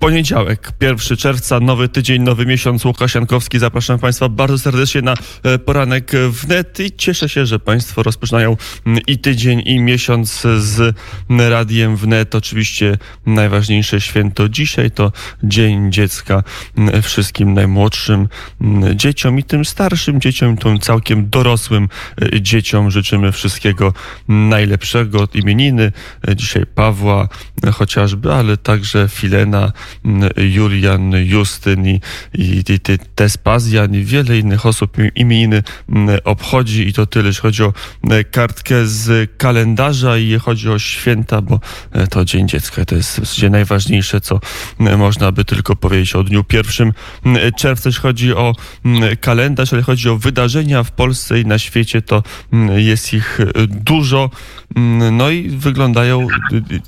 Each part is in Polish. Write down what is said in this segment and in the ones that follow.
Poniedziałek, 1 czerwca, nowy tydzień, nowy miesiąc. Łukasz Jankowski, zapraszam Państwa bardzo serdecznie na e, poranek wnet i cieszę się, że Państwo rozpoczynają i tydzień, i miesiąc z radiem wnet. Oczywiście najważniejsze święto dzisiaj to Dzień Dziecka wszystkim najmłodszym dzieciom i tym starszym dzieciom, tym całkiem dorosłym e, dzieciom życzymy wszystkiego najlepszego. Imieniny e, dzisiaj Pawła chociażby, ale także Filena, Julian, Justyn i, i, i Tespazjan i wiele innych osób imieniny obchodzi i to tyle, jeśli chodzi o kartkę z kalendarza i chodzi o święta, bo e, to Dzień Dziecka to jest w zasadzie najważniejsze, co można by tylko powiedzieć o dniu pierwszym czerwca, jeśli chodzi o kalendarz, ale chodzi o wydarzenia w Polsce i na świecie, to jest ich dużo. No i wyglądają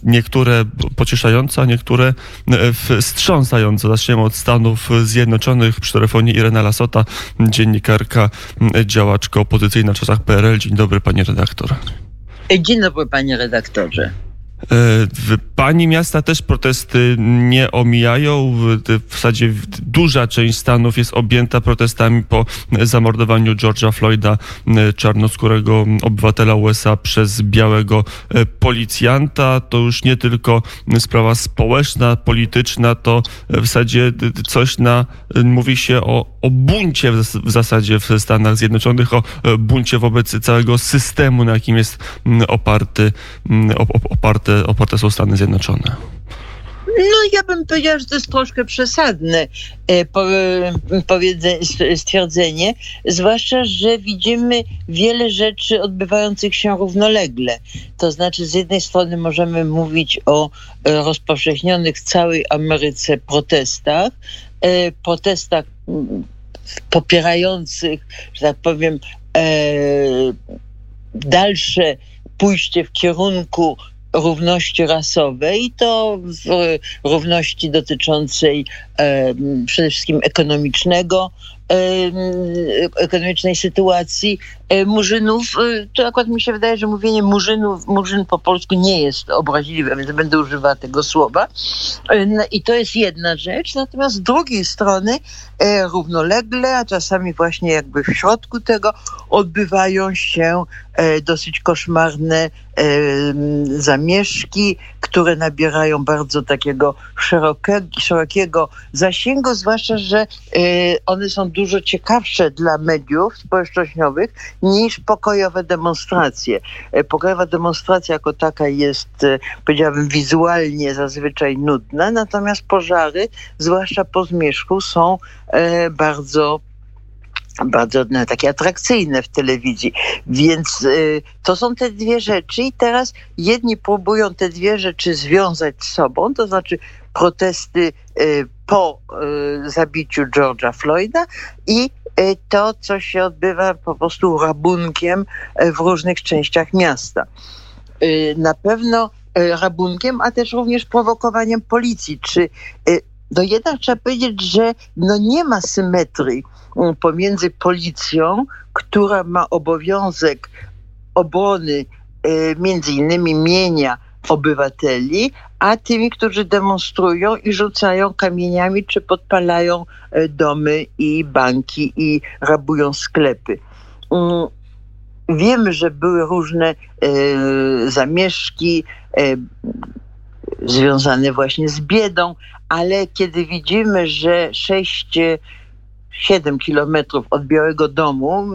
niektóre pocieszająco, a niektóre wstrząsająco. Zaczniemy od Stanów Zjednoczonych. Przy telefonie Irena Lasota, dziennikarka, działaczka opozycyjna w czasach PRL. Dzień dobry, panie redaktor. Dzień dobry, panie redaktorze. W pani miasta też protesty nie omijają. W zasadzie duża część Stanów jest objęta protestami po zamordowaniu George'a Floyda, czarnoskórego obywatela USA, przez białego policjanta. To już nie tylko sprawa społeczna, polityczna, to w zasadzie coś na, mówi się o, o buncie w zasadzie w Stanach Zjednoczonych, o buncie wobec całego systemu, na jakim jest oparty, oparty oparte, oparte są Stany Zjednoczone? No, ja bym powiedziała, że to jest troszkę przesadne e, stwierdzenie, zwłaszcza, że widzimy wiele rzeczy odbywających się równolegle. To znaczy, z jednej strony możemy mówić o e, rozpowszechnionych w całej Ameryce protestach, e, protestach popierających, że tak powiem, dalsze pójście w kierunku równości rasowej, to w równości dotyczącej e, przede wszystkim ekonomicznego, ekonomicznej sytuacji e, murzynów, e, to akurat mi się wydaje, że mówienie murzynów, murzyn po polsku nie jest obraźliwe, więc będę używała tego słowa. E, no I to jest jedna rzecz. Natomiast z drugiej strony równolegle, a czasami właśnie jakby w środku tego odbywają się dosyć koszmarne zamieszki, które nabierają bardzo takiego szerokiego, szerokiego zasięgu, zwłaszcza, że one są dużo ciekawsze dla mediów społecznościowych niż pokojowe demonstracje. E, pokojowa demonstracja jako taka jest, e, powiedziałabym, wizualnie zazwyczaj nudna, natomiast pożary, zwłaszcza po zmierzchu, są e, bardzo bardzo no, takie atrakcyjne w telewizji. Więc y, to są te dwie rzeczy i teraz jedni próbują te dwie rzeczy związać z sobą, to znaczy protesty y, po y, zabiciu George'a Floyda i y, to, co się odbywa po prostu rabunkiem w różnych częściach miasta. Na pewno rabunkiem, a też również prowokowaniem policji. Czy no jednak trzeba powiedzieć, że no nie ma symetrii pomiędzy policją, która ma obowiązek obrony między innymi mienia obywateli, a tymi, którzy demonstrują i rzucają kamieniami, czy podpalają e, domy i banki i rabują sklepy. Mm, wiemy, że były różne e, zamieszki e, związane właśnie z biedą, ale kiedy widzimy, że 6 7 kilometrów od Białego Domu,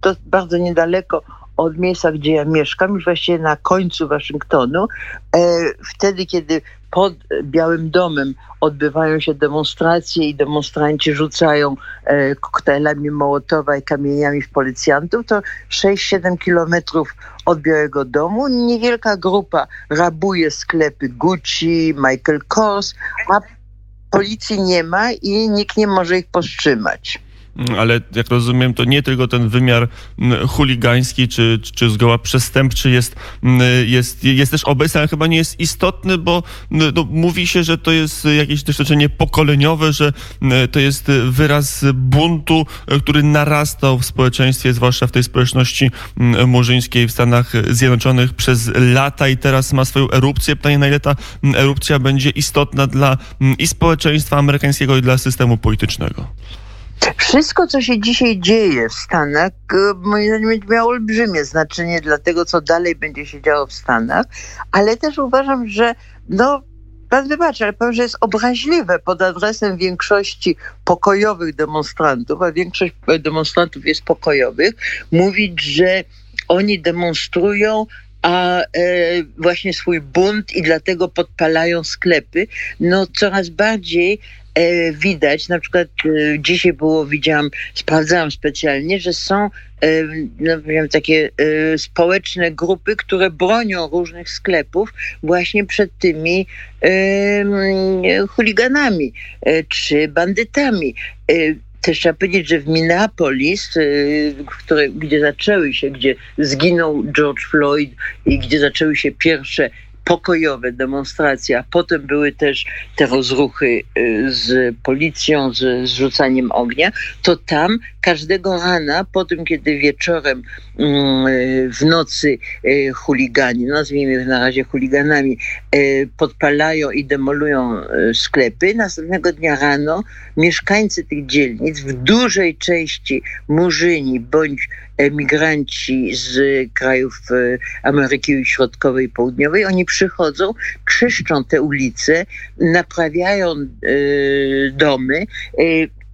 to bardzo niedaleko od miejsca, gdzie ja mieszkam, już właściwie na końcu Waszyngtonu, e, wtedy, kiedy pod Białym Domem odbywają się demonstracje i demonstranci rzucają e, koktajlami Mołotowa i kamieniami w policjantów, to 6-7 kilometrów od Białego Domu niewielka grupa rabuje sklepy Gucci, Michael Kors, a policji nie ma i nikt nie może ich powstrzymać. Ale jak rozumiem, to nie tylko ten wymiar chuligański czy, czy zgoła przestępczy jest, jest, jest też obecny, ale chyba nie jest istotny, bo no, mówi się, że to jest jakieś doświadczenie pokoleniowe, że to jest wyraz buntu, który narastał w społeczeństwie, zwłaszcza w tej społeczności murzyńskiej w Stanach Zjednoczonych przez lata i teraz ma swoją erupcję. Pytanie, na ile ta erupcja będzie istotna dla i społeczeństwa amerykańskiego, i dla systemu politycznego. Wszystko, co się dzisiaj dzieje w Stanach, e, moim zdaniem będzie miało olbrzymie znaczenie dla tego, co dalej będzie się działo w Stanach, ale też uważam, że no, Pan wybaczy, ale powiem, że jest obraźliwe pod adresem większości pokojowych demonstrantów, a większość demonstrantów jest pokojowych, mówić, że oni demonstrują a e, właśnie swój bunt i dlatego podpalają sklepy. No coraz bardziej e, widać, na przykład e, dzisiaj było, widziałam, sprawdzałam specjalnie, że są no, wiem, takie społeczne grupy, które bronią różnych sklepów właśnie przed tymi chuliganami czy bandytami też trzeba powiedzieć, że w Minneapolis, y, gdzie zaczęły się, gdzie zginął George Floyd i gdzie zaczęły się pierwsze pokojowe demonstracje, a potem były też te rozruchy y, z policją, z zrzucaniem ognia, to tam każdego rana, po tym kiedy wieczorem mm, y, w nocy y, chuligani, nazwijmy ich na razie chuliganami, podpalają i demolują sklepy, następnego dnia rano mieszkańcy tych dzielnic, w dużej części murzyni bądź emigranci z krajów Ameryki Środkowej i Południowej, oni przychodzą, czyszczą te ulice, naprawiają e, domy e,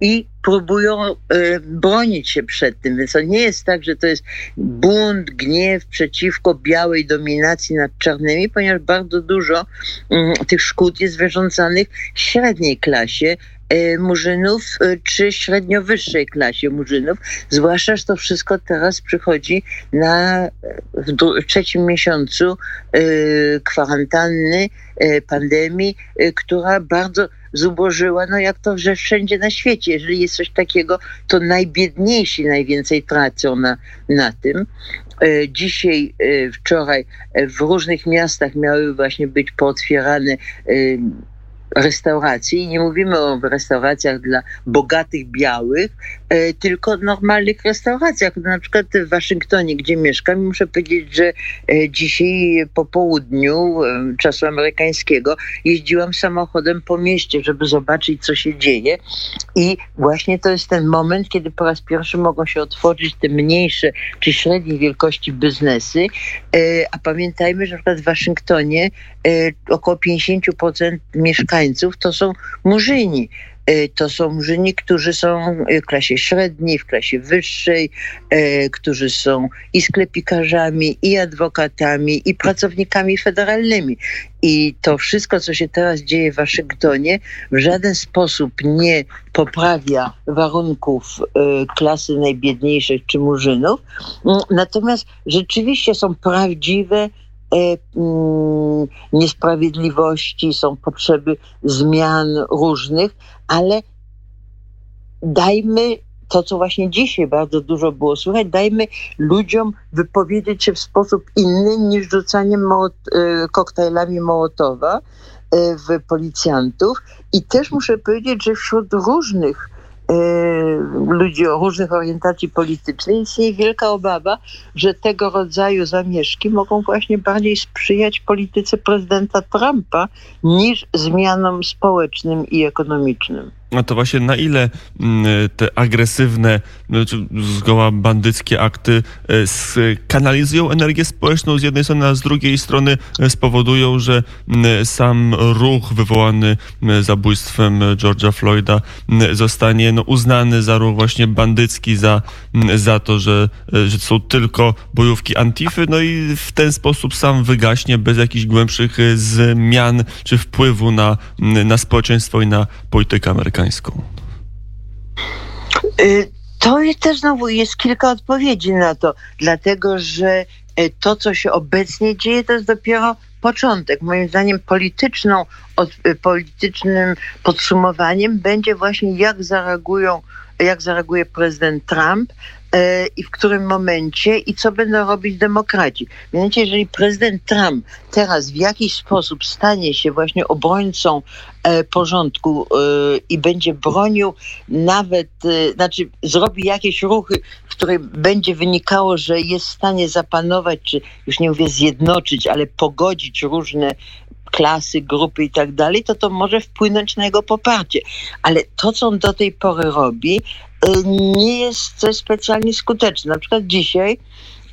i próbują bronić się przed tym. Więc to nie jest tak, że to jest bunt, gniew przeciwko białej dominacji nad czarnymi, ponieważ bardzo dużo mm, tych szkód jest wyrządzanych średniej klasie, murzynów, e, czy średnio wyższej klasie murzynów, zwłaszcza, że to wszystko teraz przychodzi na, w trzecim miesiącu e, kwarantanny, pandemii, która bardzo zubożyła, no jak to że wszędzie na świecie. Jeżeli jest coś takiego, to najbiedniejsi najwięcej tracą na, na tym. Dzisiaj, wczoraj w różnych miastach miały właśnie być pootwierane restauracji. I nie mówimy o restauracjach dla bogatych białych, e, tylko normalnych restauracjach. Na przykład w Waszyngtonie, gdzie mieszkam, muszę powiedzieć, że e, dzisiaj po południu e, czasu amerykańskiego jeździłam samochodem po mieście, żeby zobaczyć, co się dzieje. I właśnie to jest ten moment, kiedy po raz pierwszy mogą się otworzyć te mniejsze czy średniej wielkości biznesy. A pamiętajmy, że na przykład w Waszyngtonie około 50% mieszkańców to są murzyni. E, to są murzyni, którzy są w klasie średniej, w klasie wyższej, e, którzy są i sklepikarzami, i adwokatami, i pracownikami federalnymi. I to wszystko, co się teraz dzieje w Waszyngtonie, w żaden sposób nie poprawia warunków e, klasy najbiedniejszych czy murzynów. Natomiast rzeczywiście są prawdziwe E, mm, niesprawiedliwości, są potrzeby zmian różnych, ale dajmy to, co właśnie dzisiaj bardzo dużo było słychać, dajmy ludziom wypowiedzieć się w sposób inny niż rzucaniem mołot, e, koktajlami Mołotowa e, w policjantów. I też muszę powiedzieć, że wśród różnych ludzi o różnych orientacji politycznej, istnieje wielka obawa, że tego rodzaju zamieszki mogą właśnie bardziej sprzyjać polityce prezydenta Trumpa niż zmianom społecznym i ekonomicznym. A to właśnie na ile mm, te agresywne, no, zgoła bandyckie akty e, kanalizują energię społeczną z jednej strony, a z drugiej strony e, spowodują, że mm, sam ruch wywołany zabójstwem George'a Floyda zostanie no, uznany za ruch właśnie bandycki, za, za to, że, e, że są tylko bojówki Antify, no i w ten sposób sam wygaśnie bez jakichś głębszych zmian czy wpływu na, na społeczeństwo i na politykę amerykańską amerykańską? Y, to jest też znowu jest kilka odpowiedzi na to, dlatego że y, to, co się obecnie dzieje, to jest dopiero początek. Moim zdaniem polityczną, od, politycznym podsumowaniem będzie właśnie jak zareagują jak zareaguje prezydent Trump i w którym momencie i co będą robić demokraci. Mianowicie, jeżeli prezydent Trump teraz w jakiś sposób stanie się właśnie obrońcą e, porządku e, i będzie bronił nawet, znaczy zrobi jakieś ruchy, w których będzie wynikało, że jest w stanie zapanować, czy już nie mówię zjednoczyć, ale pogodzić różne klasy, grupy i tak dalej, to to może wpłynąć na jego poparcie. Ale to, co on do tej pory robi, nie jest specjalnie skuteczne. Na przykład dzisiaj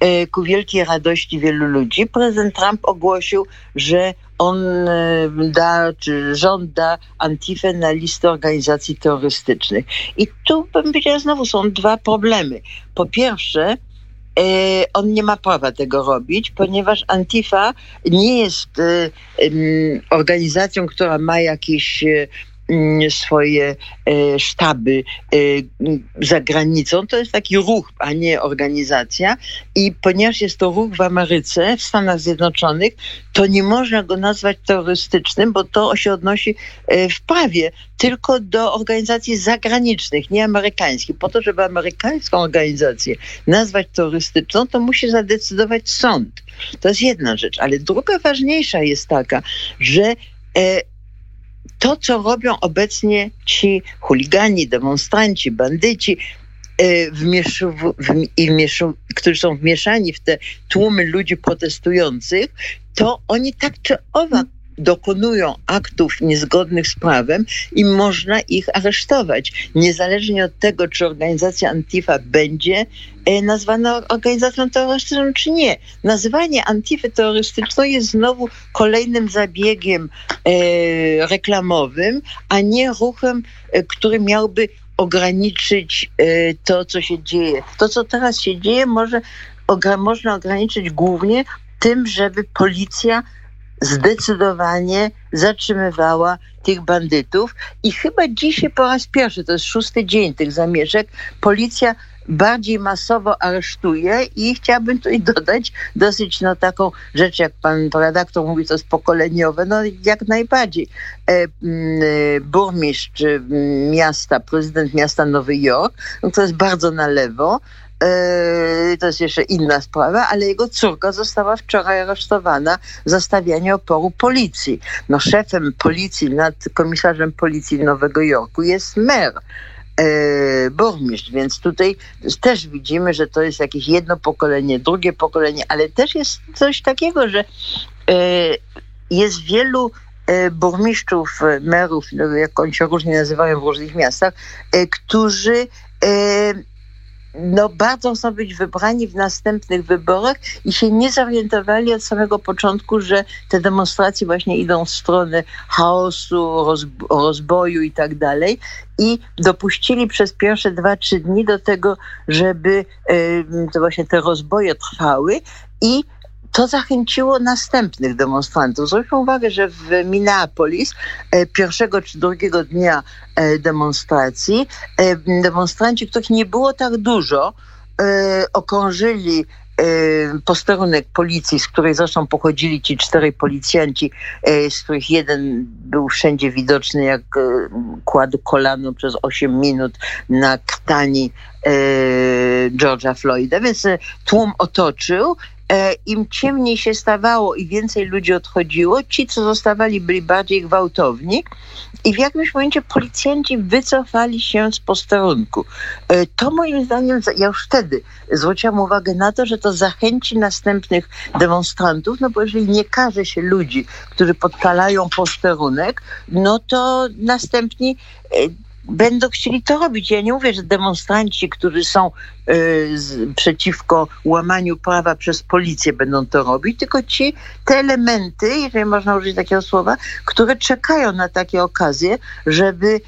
y, ku wielkiej radości wielu ludzi, prezydent Trump ogłosił, że on y, da, czy rząd da Antifę na listę organizacji terrorystycznych. I tu bym powiedziała, znowu są dwa problemy. Po pierwsze, on nie ma prawa tego robić, ponieważ Antifa nie jest organizacją, która ma jakieś swoje e, sztaby e, za granicą. To jest taki ruch, a nie organizacja. I ponieważ jest to ruch w Ameryce, w Stanach Zjednoczonych, to nie można go nazwać terrorystycznym, bo to się odnosi e, w prawie tylko do organizacji zagranicznych, nie amerykańskich. Po to, żeby amerykańską organizację nazwać terrorystyczną, to musi zadecydować sąd. To jest jedna rzecz. Ale druga ważniejsza jest taka, że to, co robią obecnie ci chuligani, demonstranci, bandyci, e, w, wmieszu, którzy są wmieszani w te tłumy ludzi protestujących, to oni tak czy owak dokonują aktów niezgodnych z prawem i można ich aresztować. Niezależnie od tego, czy organizacja Antifa będzie e, nazwana organizacją terrorystyczną, czy nie. Nazywanie Antify terrorystyczną jest znowu kolejnym zabiegiem e, reklamowym, a nie ruchem, e, który miałby ograniczyć e, to, co się dzieje. To, co teraz się dzieje, może, ogra można ograniczyć głównie tym, żeby policja zdecydowanie zatrzymywała tych bandytów. I chyba dzisiaj po raz pierwszy, to jest szósty dzień tych zamieszek, policja bardziej masowo aresztuje i chciałabym tutaj dodać dosyć no, taką rzecz, jak pan redaktor mówi, to jest pokoleniowe, no jak najbardziej. E, e, burmistrz miasta, prezydent miasta Nowy Jork, no, to jest bardzo na lewo, Yy, to jest jeszcze inna sprawa, ale jego córka została wczoraj aresztowana za stawianie oporu policji. No szefem policji nad komisarzem policji Nowego Jorku jest mer burmistrz, więc tutaj też widzimy, że to jest jakieś jedno pokolenie, drugie pokolenie, ale też jest coś takiego, że yy, jest wielu burmistrzów, merów, no, jak oni się różnie nazywają w różnych miastach, którzy no, bardzo chcą być wybrani w następnych wyborach i się nie zorientowali od samego początku, że te demonstracje właśnie idą w stronę chaosu, rozboju i tak dalej. I dopuścili przez pierwsze dwa, trzy dni do tego, żeby to właśnie te rozboje trwały i to zachęciło następnych demonstrantów. Zwróćmy uwagę, że w Minneapolis e, pierwszego czy drugiego dnia e, demonstracji e, demonstranci, których nie było tak dużo, okrążyli posterunek policji, z której zresztą pochodzili ci czterej policjanci, z których jeden był wszędzie widoczny, jak kładł kolano przez 8 minut na krtani George'a Floyda, więc tłum otoczył im ciemniej się stawało i więcej ludzi odchodziło, ci, co zostawali, byli bardziej gwałtowni. I w jakimś momencie policjanci wycofali się z posterunku. E, to moim zdaniem, ja już wtedy zwróciłam uwagę na to, że to zachęci następnych demonstrantów, no bo jeżeli nie każe się ludzi, którzy podpalają posterunek, no to następni e, będą chcieli to robić. Ja nie mówię, że demonstranci, którzy są y, z, przeciwko łamaniu prawa przez policję będą to robić, tylko ci, te elementy, jeżeli można użyć takiego słowa, które czekają na takie okazje, żeby y,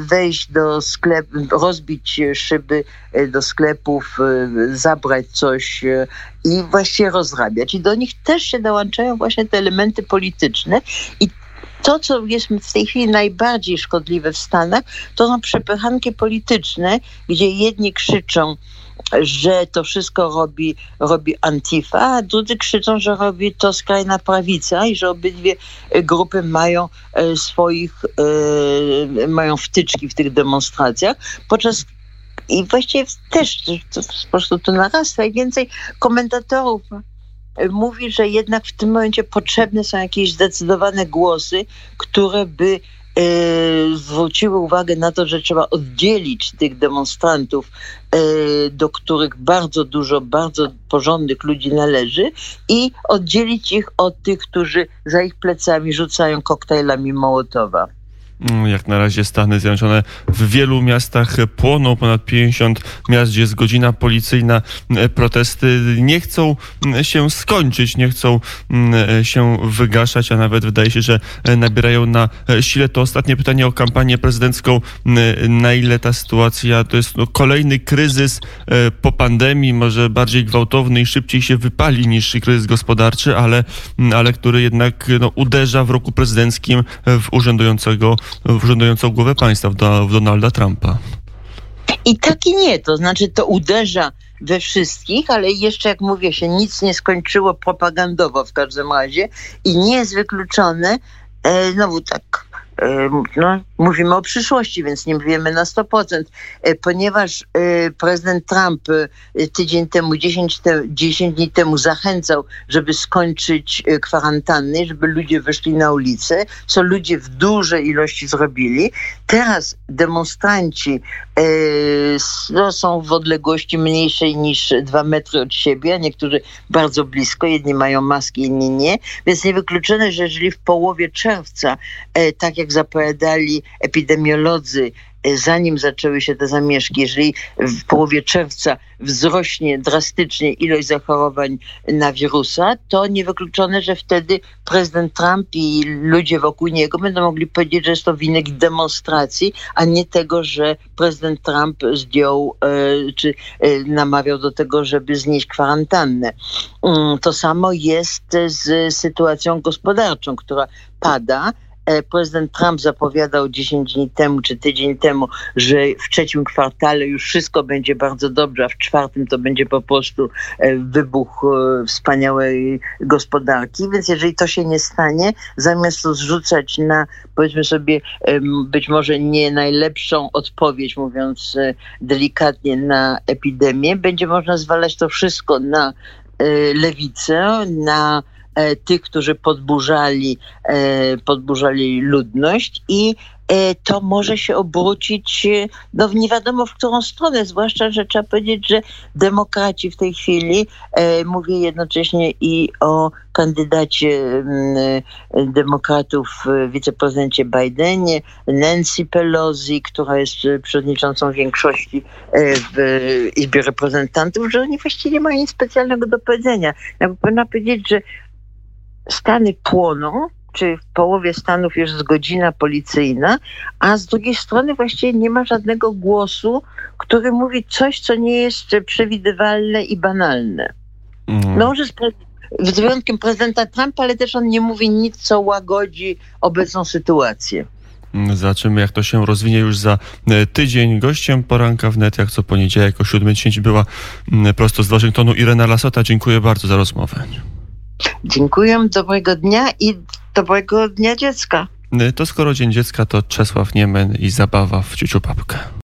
wejść do sklepu, rozbić szyby y, do sklepów, zabrać coś i właściwie rozrabiać. I do nich też się dołączają właśnie te elementy polityczne i To, co jest w tej chwili najbardziej szkodliwe w Stanach, to są przepychanki polityczne, gdzie jedni krzyczą, że to wszystko robi, robi Antifa, a drudzy krzyczą, że robi to skrajna prawica i że obydwie grupy mają e, swoich, e, mają wtyczki w tych demonstracjach, podczas i właściwie też to, to, po prostu to narasta i więcej komentatorów mówi, że jednak w tym momencie potrzebne są jakieś zdecydowane głosy, które by e, zwróciły uwagę na to, że trzeba oddzielić tych demonstrantów, e, do których bardzo dużo, bardzo porządnych ludzi należy i oddzielić ich od tych, którzy za ich plecami rzucają koktajlami Mołotowa. Mm, jak na razie Stany Zjednoczone w wielu miastach płoną, ponad 50 miast, gdzie jest godzina policyjna. E, protesty nie chcą mm, się skończyć, nie chcą mm, się wygaszać, a nawet wydaje się, że e, nabierają na e, sile. To ostatnie pytanie o kampanię prezydencką. Na ile ta sytuacja to jest no, kolejny kryzys po pandemii, może bardziej gwałtowny i szybciej się wypali niż kryzys gospodarczy, ale, ale który jednak no, uderza w roku prezydenckim w urzędującego urzędującą głowę państwa, w, w Donalda Trumpa. I tak i nie, to znaczy to uderza we wszystkich, ale jeszcze jak mówię się, nic nie skończyło propagandowo w każdym razie i nie jest wykluczone, e, znowu tak no, mówimy o przyszłości, więc nie wiemy na 100%, e, ponieważ e, prezydent Trump e, tydzień temu, 10, te, 10 dni temu zachęcał, żeby skończyć kwarantanny, żeby ludzie wyszli na ulicę, co ludzie w dużej ilości zrobili. Teraz demonstranci no, są w odległości mniejszej niż dwa metry od siebie, a niektórzy bardzo blisko, jedni mają maski, inni nie, więc niewykluczone, że jeżeli w połowie czerwca, tak jak jak zapowiadali epidemiolodzy, e, zanim zaczęły się te zamieszki, jeżeli w połowie czerwca wzrośnie drastycznie ilość zachorowań na wirusa, to niewykluczone, że wtedy prezydent Trump i ludzie wokół niego będą mogli powiedzieć, że jest to wynik demonstracji, a nie tego, że prezydent Trump zdjął e, czy e, namawiał do tego, żeby znieść kwarantannę. Mm, to samo jest z sytuacją gospodarczą, która pada prezydent Trump zapowiadał 10 dni temu czy tydzień temu, że w trzecim kwartale już wszystko będzie bardzo dobrze, a w czwartym to będzie po prostu e, wybuch e, wspaniałej gospodarki. Więc jeżeli to się nie stanie, zamiast to zrzucać na, powiedzmy sobie, być może nie najlepszą odpowiedź, mówiąc delikatnie, na epidemię, będzie można zwalać to wszystko na lewicę, na E, tych, którzy podburzali, e, podburzali ludność i e, to może się obrócić no, nie wiadomo w którą stronę, zwłaszcza, że trzeba powiedzieć, że demokraci w tej chwili, e, mówię jednocześnie i o kandydacie m, demokratów wiceprezydencie Bidenie, Nancy Pelosi, która jest przewodniczącą większości w Izbie Reprezentantów, że oni właściwie nie mają nic specjalnego do powiedzenia. Ja bym powiedzieć, że Stany płoną, czy w połowie Stanów jest godzina policyjna, a z drugiej strony właściwie nie ma żadnego głosu, który mówi coś, co nie jest przewidywalne i banalne. Mm. No, że z wyjątkiem prezydenta Trumpa, ale też on nie mówi nic, co łagodzi obecną sytuację. Zobaczymy, jak to się rozwinie już za e, tydzień. Gościem poranka wnet, jak co poniedziałek o 7.10 była prosto z Waszyngtonu Irena Lasota. Dziękuję bardzo za rozmowę. Dziękuję, dobrego dnia i dobrego dnia dziecka. To skoro Dzień Dziecka, to Czesław Niemen i zabawa w ciuciu papkę.